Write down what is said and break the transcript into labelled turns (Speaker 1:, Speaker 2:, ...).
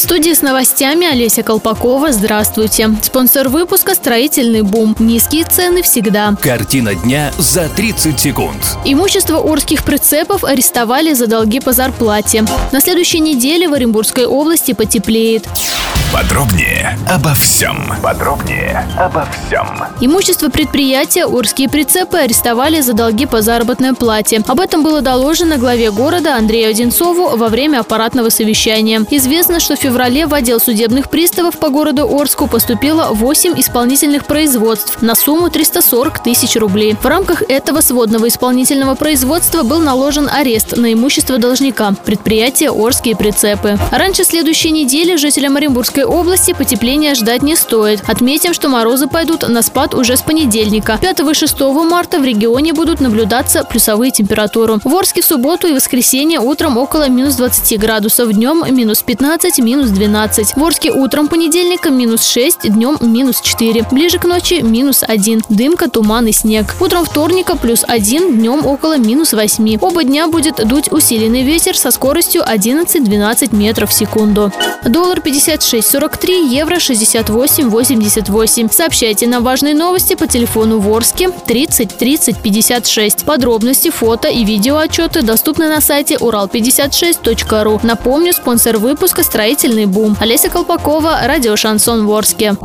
Speaker 1: В студии с новостями Олеся Колпакова. Здравствуйте. Спонсор выпуска «Строительный бум». Низкие цены всегда.
Speaker 2: Картина дня за 30 секунд.
Speaker 1: Имущество орских прицепов арестовали за долги по зарплате. На следующей неделе в Оренбургской области потеплеет.
Speaker 3: Подробнее обо всем. Подробнее обо всем.
Speaker 1: Имущество предприятия Орские прицепы арестовали за долги по заработной плате. Об этом было доложено главе города Андрею Одинцову во время аппаратного совещания. Известно, что в феврале в отдел судебных приставов по городу Орску поступило 8 исполнительных производств на сумму 340 тысяч рублей. В рамках этого сводного исполнительного производства был наложен арест на имущество должника – предприятия Орские прицепы. Раньше следующей недели жителям Оренбургской области потепления ждать не стоит. Отметим, что морозы пойдут на спад уже с понедельника. 5 и 6 марта в регионе будут наблюдаться плюсовые температуры. В Орске в субботу и воскресенье утром около минус 20 градусов, днем минус 15, минус 12. В Орске утром понедельника минус 6, днем минус 4. Ближе к ночи минус 1. Дымка, туман и снег. Утром вторника плюс 1, днем около минус 8. Оба дня будет дуть усиленный ветер со скоростью 11-12 метров в секунду. Доллар 56.43, евро 68.88. Сообщайте нам важные новости по телефону Ворске 30 30 56. Подробности, фото и видео отчеты доступны на сайте урал56.ру. Напомню, спонсор выпуска «Строительный бум». Олеся Колпакова, радио «Шансон Ворске».